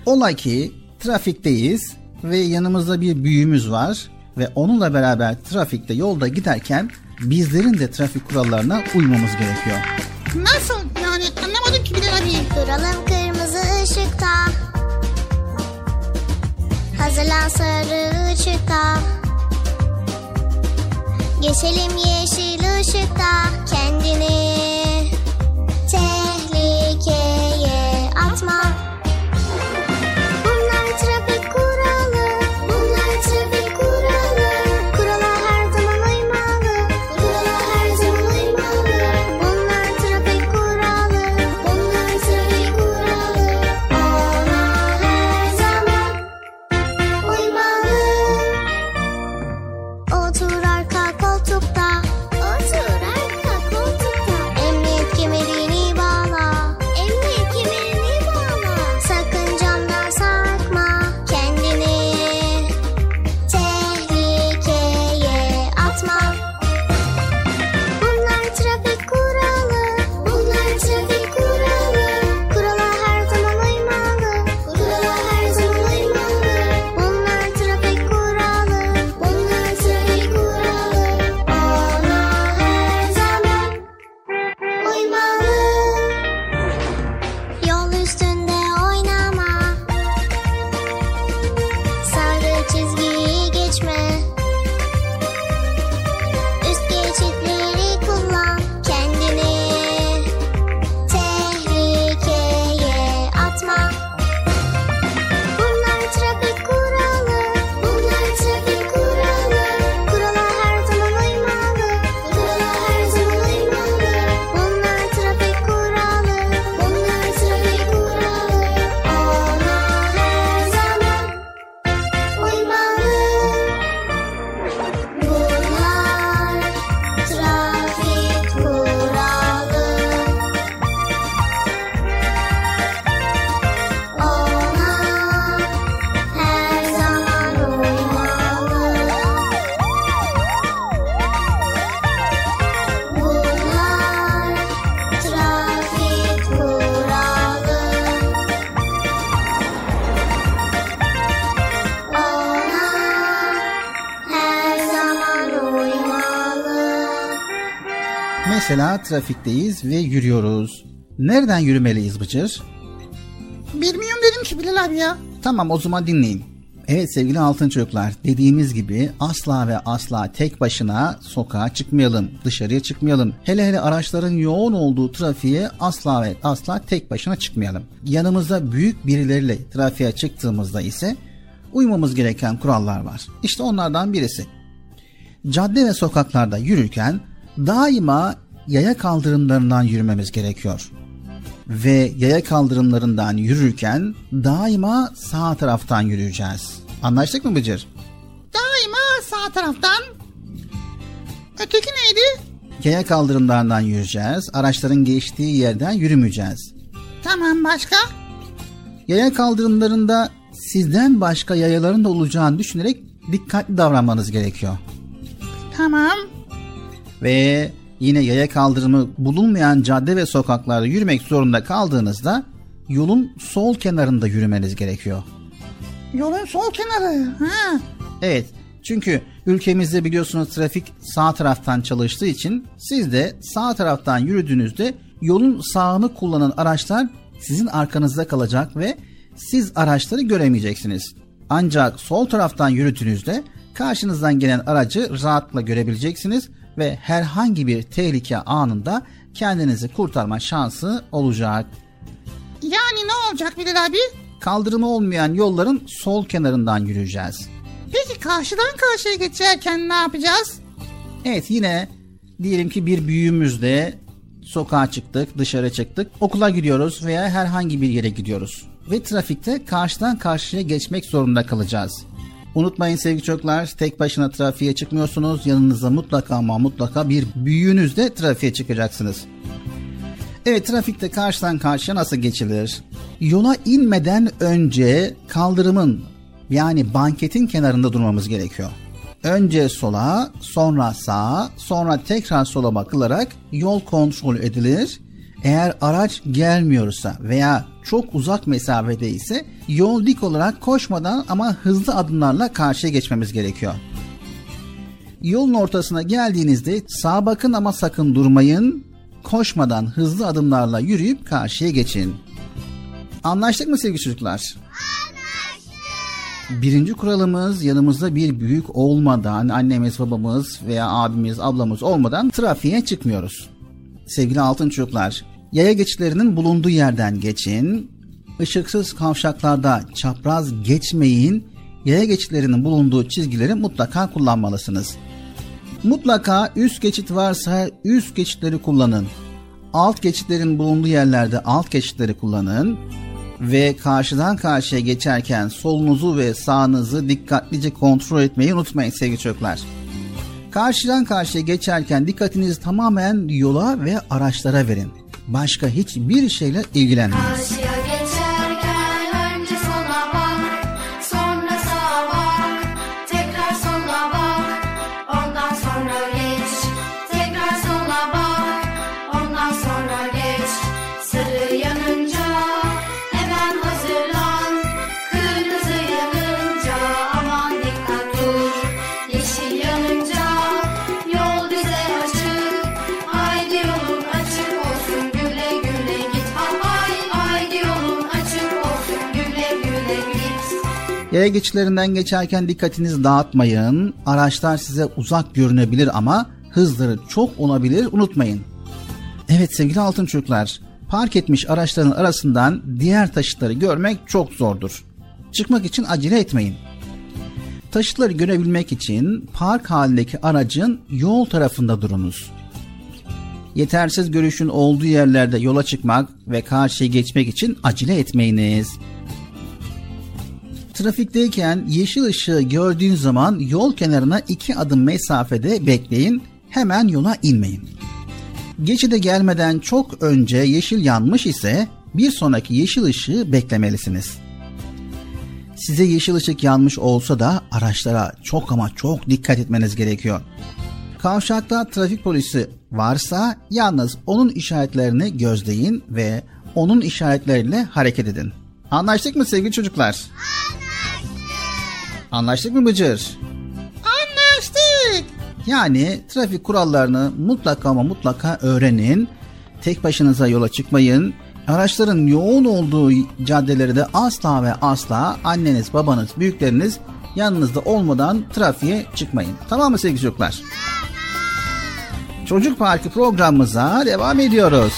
[SPEAKER 4] Olay ki trafikteyiz ve yanımızda bir büyüğümüz var ve onunla beraber trafikte yolda giderken bizlerin de trafik kurallarına uymamız gerekiyor.
[SPEAKER 5] Nasıl yani anlamadım ki Bilal abi.
[SPEAKER 6] Duralım Hazırlan sarı ışıkta. Geçelim yeşil ışıkta Kendini
[SPEAKER 4] trafikteyiz ve yürüyoruz. Nereden yürümeliyiz Bıcır?
[SPEAKER 5] Bilmiyorum dedim ki Bilal abi ya.
[SPEAKER 4] Tamam o zaman dinleyin. Evet sevgili altın çocuklar dediğimiz gibi asla ve asla tek başına sokağa çıkmayalım, dışarıya çıkmayalım. Hele hele araçların yoğun olduğu trafiğe asla ve asla tek başına çıkmayalım. Yanımızda büyük birileriyle trafiğe çıktığımızda ise uymamız gereken kurallar var. İşte onlardan birisi. Cadde ve sokaklarda yürürken daima yaya kaldırımlarından yürümemiz gerekiyor ve yaya kaldırımlarından yürürken daima sağ taraftan yürüyeceğiz. Anlaştık mı Bıcır?
[SPEAKER 5] Daima sağ taraftan. Öteki neydi?
[SPEAKER 4] Yaya kaldırımlarından yürüyeceğiz. Araçların geçtiği yerden yürümeyeceğiz.
[SPEAKER 5] Tamam başka?
[SPEAKER 4] Yaya kaldırımlarında sizden başka yayaların da olacağını düşünerek dikkatli davranmanız gerekiyor.
[SPEAKER 5] Tamam.
[SPEAKER 4] Ve yine yaya kaldırımı bulunmayan cadde ve sokaklarda yürümek zorunda kaldığınızda yolun sol kenarında yürümeniz gerekiyor.
[SPEAKER 5] Yolun sol kenarı. Ha.
[SPEAKER 4] Evet çünkü ülkemizde biliyorsunuz trafik sağ taraftan çalıştığı için siz de sağ taraftan yürüdüğünüzde yolun sağını kullanan araçlar sizin arkanızda kalacak ve siz araçları göremeyeceksiniz. Ancak sol taraftan yürüdüğünüzde karşınızdan gelen aracı rahatla görebileceksiniz ve herhangi bir tehlike anında kendinizi kurtarma şansı olacak.
[SPEAKER 5] Yani ne olacak Bilal abi?
[SPEAKER 4] Kaldırımı olmayan yolların sol kenarından yürüyeceğiz.
[SPEAKER 5] Peki karşıdan karşıya geçerken ne yapacağız?
[SPEAKER 4] Evet yine diyelim ki bir büyüğümüzde sokağa çıktık, dışarı çıktık, okula gidiyoruz veya herhangi bir yere gidiyoruz. Ve trafikte karşıdan karşıya geçmek zorunda kalacağız. Unutmayın sevgili çocuklar, tek başına trafiğe çıkmıyorsunuz. Yanınızda mutlaka ama mutlaka bir büyüğünüzle trafiğe çıkacaksınız. Evet trafikte karşıdan karşıya nasıl geçilir? Yola inmeden önce kaldırımın yani banketin kenarında durmamız gerekiyor. Önce sola, sonra sağa, sonra tekrar sola bakılarak yol kontrol edilir. Eğer araç gelmiyorsa veya çok uzak mesafede ise yol dik olarak koşmadan ama hızlı adımlarla karşıya geçmemiz gerekiyor. Yolun ortasına geldiğinizde sağa bakın ama sakın durmayın. Koşmadan hızlı adımlarla yürüyüp karşıya geçin. Anlaştık mı sevgili çocuklar? Birinci kuralımız yanımızda bir büyük olmadan annemiz babamız veya abimiz ablamız olmadan trafiğe çıkmıyoruz. Sevgili altın çocuklar yaya geçitlerinin bulunduğu yerden geçin. Işıksız kavşaklarda çapraz geçmeyin. Yaya geçitlerinin bulunduğu çizgileri mutlaka kullanmalısınız. Mutlaka üst geçit varsa üst geçitleri kullanın. Alt geçitlerin bulunduğu yerlerde alt geçitleri kullanın ve karşıdan karşıya geçerken solunuzu ve sağınızı dikkatlice kontrol etmeyi unutmayın sevgili çocuklar. Karşıdan karşıya geçerken dikkatinizi tamamen yola ve araçlara verin. Başka hiçbir şeyle ilgilenmeyin.
[SPEAKER 6] Karşıya
[SPEAKER 4] Yaya geçitlerinden geçerken dikkatinizi dağıtmayın. Araçlar size uzak görünebilir ama hızları çok olabilir unutmayın. Evet sevgili altın çocuklar, park etmiş araçların arasından diğer taşıtları görmek çok zordur. Çıkmak için acele etmeyin. Taşıtları görebilmek için park halindeki aracın yol tarafında durunuz. Yetersiz görüşün olduğu yerlerde yola çıkmak ve karşıya geçmek için acele etmeyiniz. Trafikteyken yeşil ışığı gördüğün zaman yol kenarına iki adım mesafede bekleyin, hemen yola inmeyin. Geçide gelmeden çok önce yeşil yanmış ise bir sonraki yeşil ışığı beklemelisiniz. Size yeşil ışık yanmış olsa da araçlara çok ama çok dikkat etmeniz gerekiyor. Kavşakta trafik polisi varsa yalnız onun işaretlerini gözleyin ve onun işaretleriyle hareket edin. Anlaştık mı sevgili çocuklar? Anlaştık mı Bıcır?
[SPEAKER 5] Anlaştık.
[SPEAKER 4] Yani trafik kurallarını mutlaka ama mutlaka öğrenin. Tek başınıza yola çıkmayın. Araçların yoğun olduğu caddeleri de asla ve asla anneniz, babanız, büyükleriniz yanınızda olmadan trafiğe çıkmayın. Tamam mı sevgili çocuklar? Çocuk Parkı programımıza devam ediyoruz.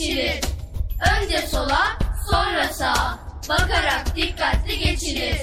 [SPEAKER 6] Geçilir. Önce sola, sonra sağa. Bakarak dikkatli geçilir.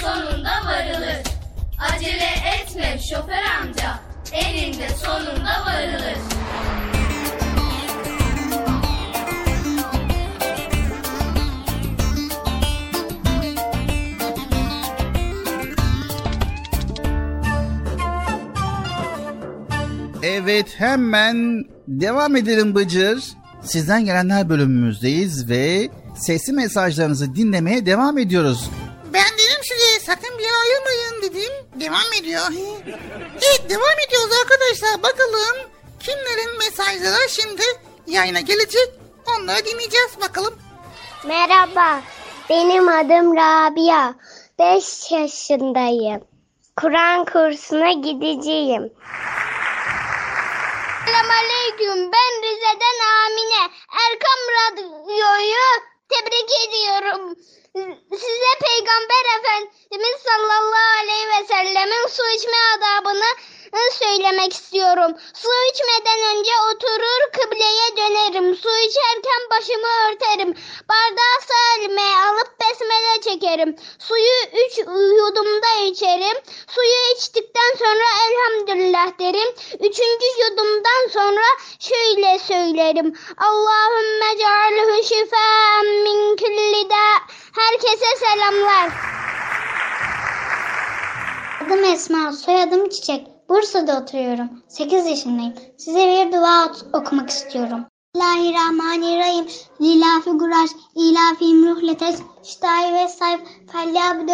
[SPEAKER 11] Sonunda varılır. Acele etme şoför amca. Eninde sonunda varılır.
[SPEAKER 4] Evet hemen devam edelim Bıcır. Sizden gelenler bölümümüzdeyiz ve sesli mesajlarınızı dinlemeye devam ediyoruz.
[SPEAKER 5] Sakın bir yere ayrılmayın dedim. Devam ediyor. Evet devam ediyoruz arkadaşlar. Bakalım kimlerin mesajları şimdi yayına gelecek. Onları dinleyeceğiz bakalım.
[SPEAKER 6] Merhaba, benim adım Rabia. 5 yaşındayım. Kur'an kursuna gideceğim. Selamünaleyküm. Ben Rize'den Amine. Erkam Radyo'yu tebrik ediyorum. Size Peygamber Efendimiz sallallahu aleyhi ve sellemin su içme adabını söylemek istiyorum. Su içmeden önce oturur kıbleye dönerim. Su içerken başımı örterim. Bardağı sağ elime alıp besmele çekerim. Suyu üç yudumda içerim. Suyu içtikten sonra elhamdülillah derim. Üçüncü yudumdan sonra şöyle söylerim. Allahümme cealhu şifaen min külli da. Herkese selamlar.
[SPEAKER 12] Adım Esma, soyadım Çiçek. Bursa'da oturuyorum. 8 yaşındayım. Size bir dua okumak istiyorum. Bismillahirrahmanirrahim. Lilafi guraş, ilafim ruhletes, şitayi ve sayf, felyabdu,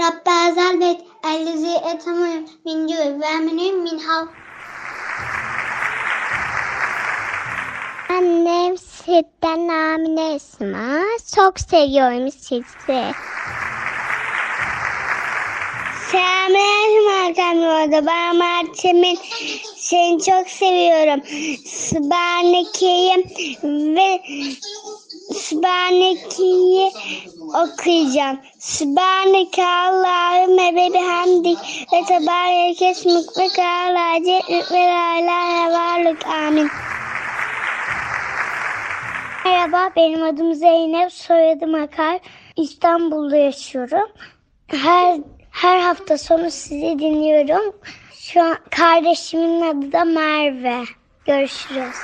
[SPEAKER 12] Rabbe ezel beyt, ellezi etamuyum, min cüv ve eminim min hav.
[SPEAKER 6] Annem sizden Amine Esma. Çok seviyorum sizi. Selamünaleyküm Hakan Ben Mert'imin seni çok seviyorum. Sübhaneke'yi ve Sübhaneke'yi okuyacağım. Sübhaneke Allahümme ve bihamdik ve tebarek esmik ve kâlâ ce'lük ve lâ ilâhe varlık. Amin. Merhaba, benim adım Zeynep, soyadım Akar. İstanbul'da yaşıyorum. Her her hafta sonu sizi dinliyorum. Şu an kardeşimin adı da Merve. Görüşürüz.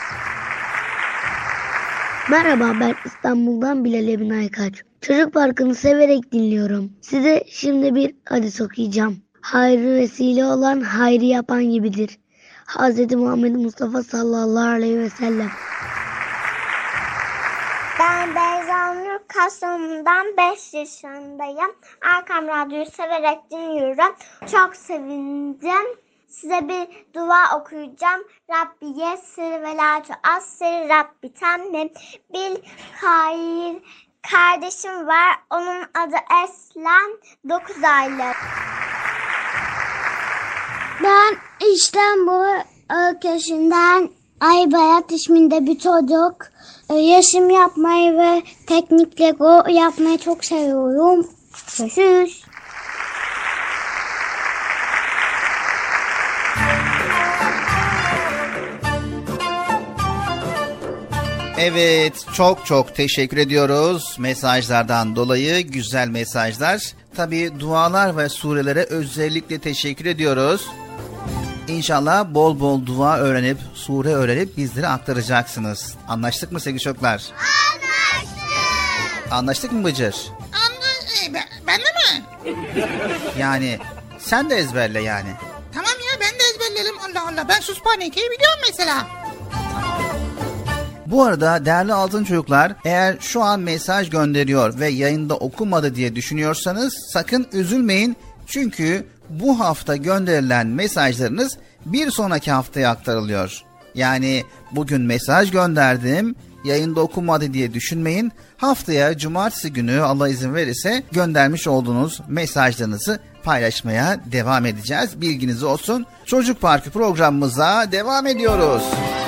[SPEAKER 13] Merhaba ben İstanbul'dan Bilal Emin Aykaç. Çocuk Parkı'nı severek dinliyorum. Size şimdi bir hadis okuyacağım. Hayrı vesile olan hayrı yapan gibidir. Hz. Muhammed Mustafa sallallahu aleyhi ve sellem.
[SPEAKER 6] Kastamonu'dan 5 yaşındayım. Arkam Radyo'yu severek dinliyorum. Çok sevindim. Size bir dua okuyacağım. Rabbi yessir ve la tuassir Rabbi temmim. Bil hayır kardeşim var. Onun adı Eslen. 9 aylık.
[SPEAKER 12] Ben İstanbul ülkesinden Aybayat isminde bir çocuk. Ee, Resim yapmayı ve teknik Lego yapmayı çok seviyorum. Görüşürüz.
[SPEAKER 4] Evet çok çok teşekkür ediyoruz mesajlardan dolayı güzel mesajlar. Tabi dualar ve surelere özellikle teşekkür ediyoruz. İnşallah bol bol dua öğrenip sure öğrenip bizlere aktaracaksınız. Anlaştık mı sevgili çocuklar? Anlaştık. Anlaştık mı Bıcır?
[SPEAKER 5] Anla, e, ben, ben de mi?
[SPEAKER 4] Yani sen de ezberle yani.
[SPEAKER 5] Tamam ya ben de ezberlerim Allah Allah. Ben Suspaneke'yi biliyorum mesela.
[SPEAKER 4] Bu arada değerli altın çocuklar eğer şu an mesaj gönderiyor ve yayında okumadı diye düşünüyorsanız sakın üzülmeyin. Çünkü bu hafta gönderilen mesajlarınız bir sonraki haftaya aktarılıyor. Yani bugün mesaj gönderdim yayında okumadı diye düşünmeyin. Haftaya cumartesi günü Allah izin verirse göndermiş olduğunuz mesajlarınızı paylaşmaya devam edeceğiz. Bilginiz olsun. Çocuk Parkı programımıza devam ediyoruz.
[SPEAKER 14] benim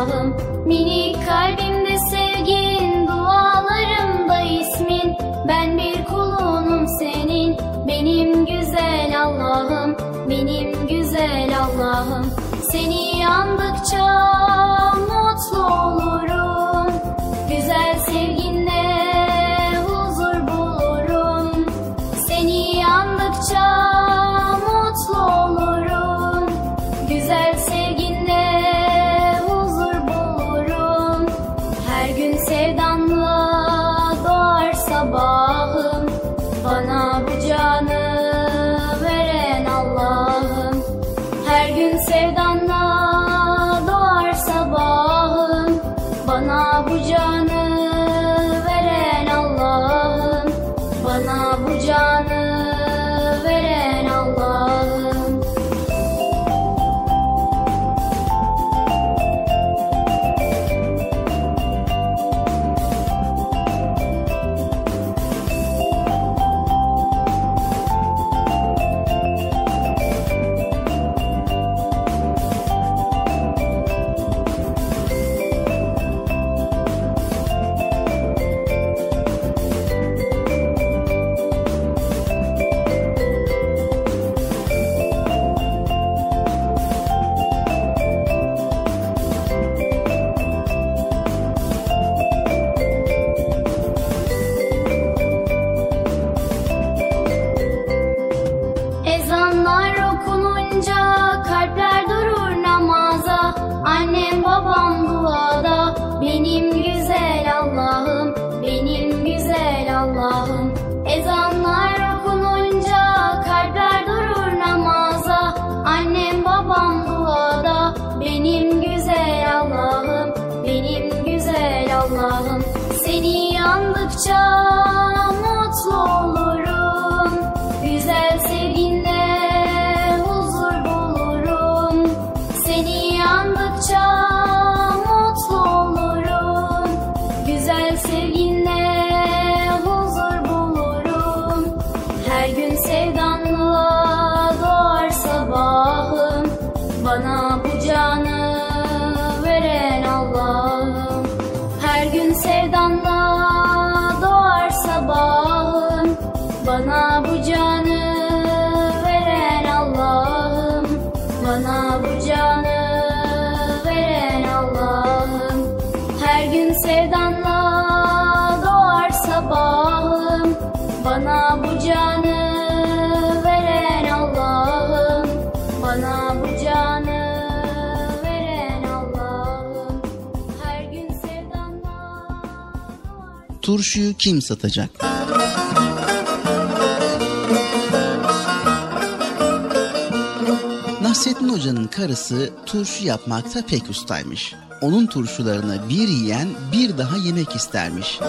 [SPEAKER 14] Allah'ım. Minik kalbimde sevgin, dualarımda ismin. Ben bir kulunum senin, benim güzel Allah'ım. Benim güzel Allah'ım. Seni yandıkça canı veren Allah'ım. Bana bu canı veren Allah'ım. Her gün sevdanla doğar sabahım. Bana bu canı veren Allah'ım. Bana bu canı veren Allah'ım. Her gün sevdanla
[SPEAKER 4] Turşuyu kim satacak? Hoca'nın karısı turşu yapmakta pek ustaymış. Onun turşularını bir yiyen bir daha yemek istermiş.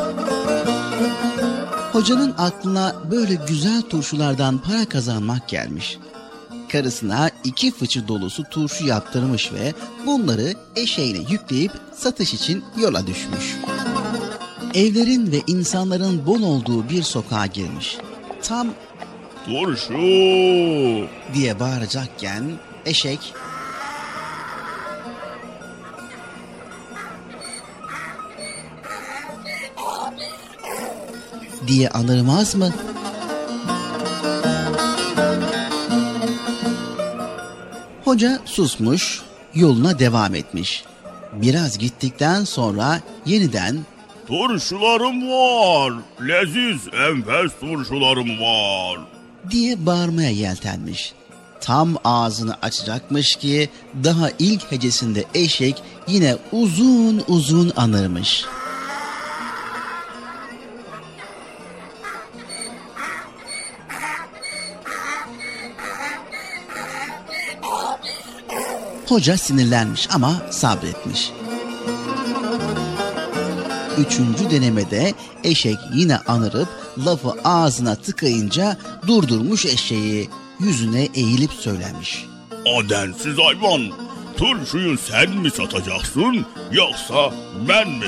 [SPEAKER 4] Hocanın aklına böyle güzel turşulardan para kazanmak gelmiş. Karısına iki fıçı dolusu turşu yaptırmış ve bunları eşeğine yükleyip satış için yola düşmüş. Evlerin ve insanların bol olduğu bir sokağa girmiş. Tam
[SPEAKER 1] Turşu
[SPEAKER 4] diye bağıracakken eşek diye anırmaz mı? Hoca susmuş, yoluna devam etmiş. Biraz gittikten sonra yeniden
[SPEAKER 1] Turşularım var. Leziz enfes turşularım var.
[SPEAKER 4] diye bağırmaya yeltenmiş. Tam ağzını açacakmış ki daha ilk hecesinde eşek yine uzun uzun anırmış. Hoca sinirlenmiş ama sabretmiş. Üçüncü denemede eşek yine anırıp lafı ağzına tıkayınca durdurmuş eşeği. Yüzüne eğilip söylemiş.
[SPEAKER 1] Adensiz hayvan. Turşuyu sen mi satacaksın yoksa ben mi?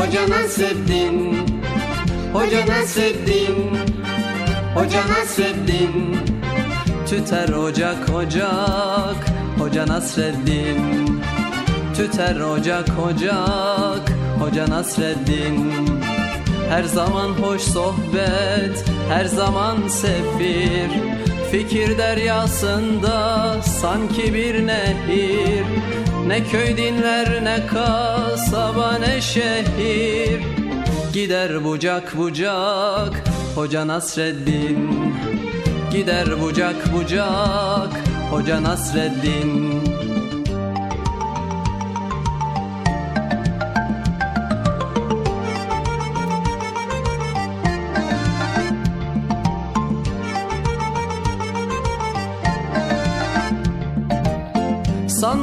[SPEAKER 10] Hoca Nasreddin. Hoca Nasreddin. Hoca Nasreddin. Tüter ocak ocak. Hoca Nasreddin. Tüter ocak ocak. Hoca Nasreddin. Her zaman hoş sohbet Her zaman sefir Fikir deryasında sanki bir nehir Ne köy dinler ne kasaba ne şehir. Gider bucak bucak Hoca Nasreddin. Gider bucak bucak Hoca Nasreddin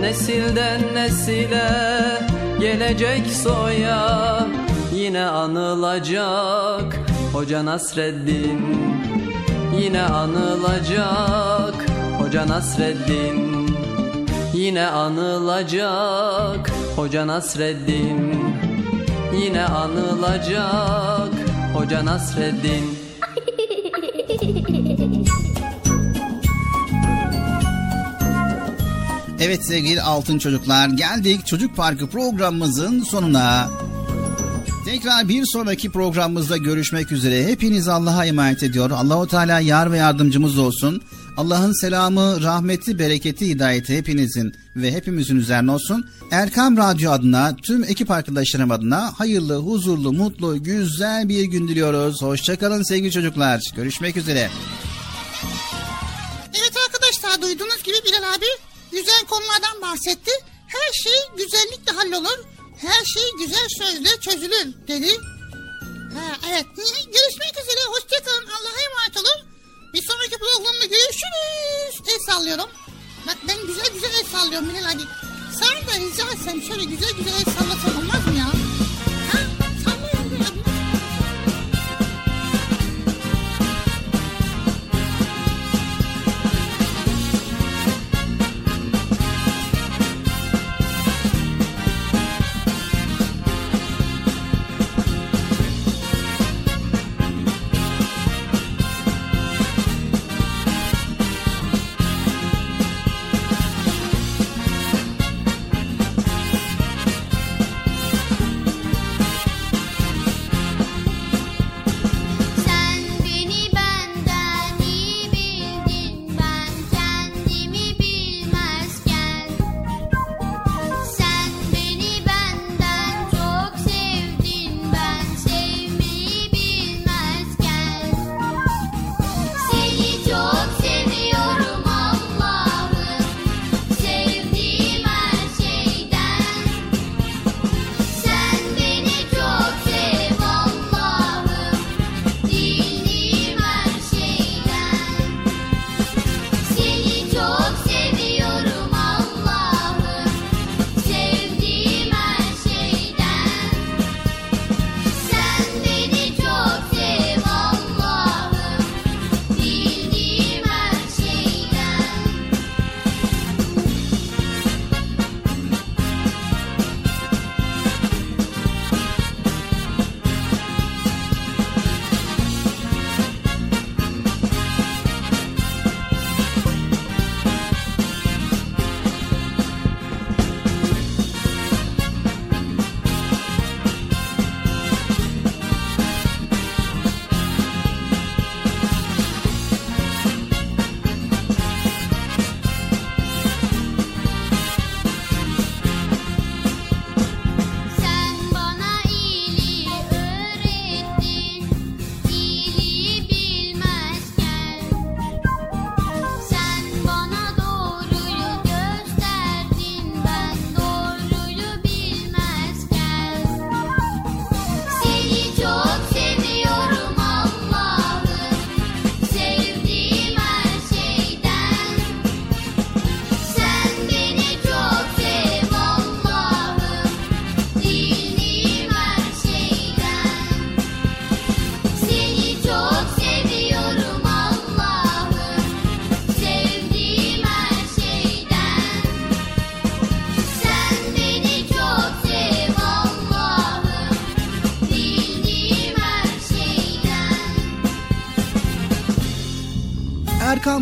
[SPEAKER 10] Nesilden nesile gelecek soya Yine anılacak Hoca Nasreddin. Yine anılacak Hoca Nasreddin. Yine anılacak Hoca Nasreddin. Yine anılacak Hoca Nasreddin
[SPEAKER 4] Evet sevgili altın çocuklar geldik Çocuk Parkı programımızın sonuna. Tekrar bir sonraki programımızda görüşmek üzere. Hepiniz Allah'a emanet ediyor. Allahu Teala yar ve yardımcımız olsun. Allah'ın selamı, rahmeti, bereketi, hidayeti hepinizin ve hepimizin üzerine olsun. Erkam Radyo adına, tüm ekip arkadaşlarım adına hayırlı, huzurlu, mutlu, güzel bir gün diliyoruz. Hoşçakalın sevgili çocuklar. Görüşmek üzere.
[SPEAKER 5] Evet arkadaşlar duyduğunuz gibi Bilal abi güzel konulardan bahsetti. Her şey güzellikle hallolur. Her şey güzel sözle çözülür dedi. Ha, evet görüşmek üzere hoşçakalın Allah'a emanet olun.
[SPEAKER 11] Bir sonraki programda görüşürüz. El sallıyorum. Bak ben güzel güzel el sallıyorum Bilal hadi. Sen de rica etsem şöyle güzel güzel el sallasan olmaz mı ya?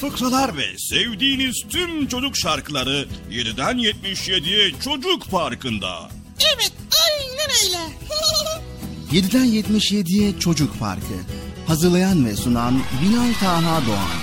[SPEAKER 1] fıkralar ve sevdiğiniz tüm çocuk şarkıları 7'den 77'ye Çocuk Parkı'nda.
[SPEAKER 11] Evet aynen öyle.
[SPEAKER 4] 7'den 77'ye Çocuk Parkı. Hazırlayan ve sunan Binal Taha Doğan.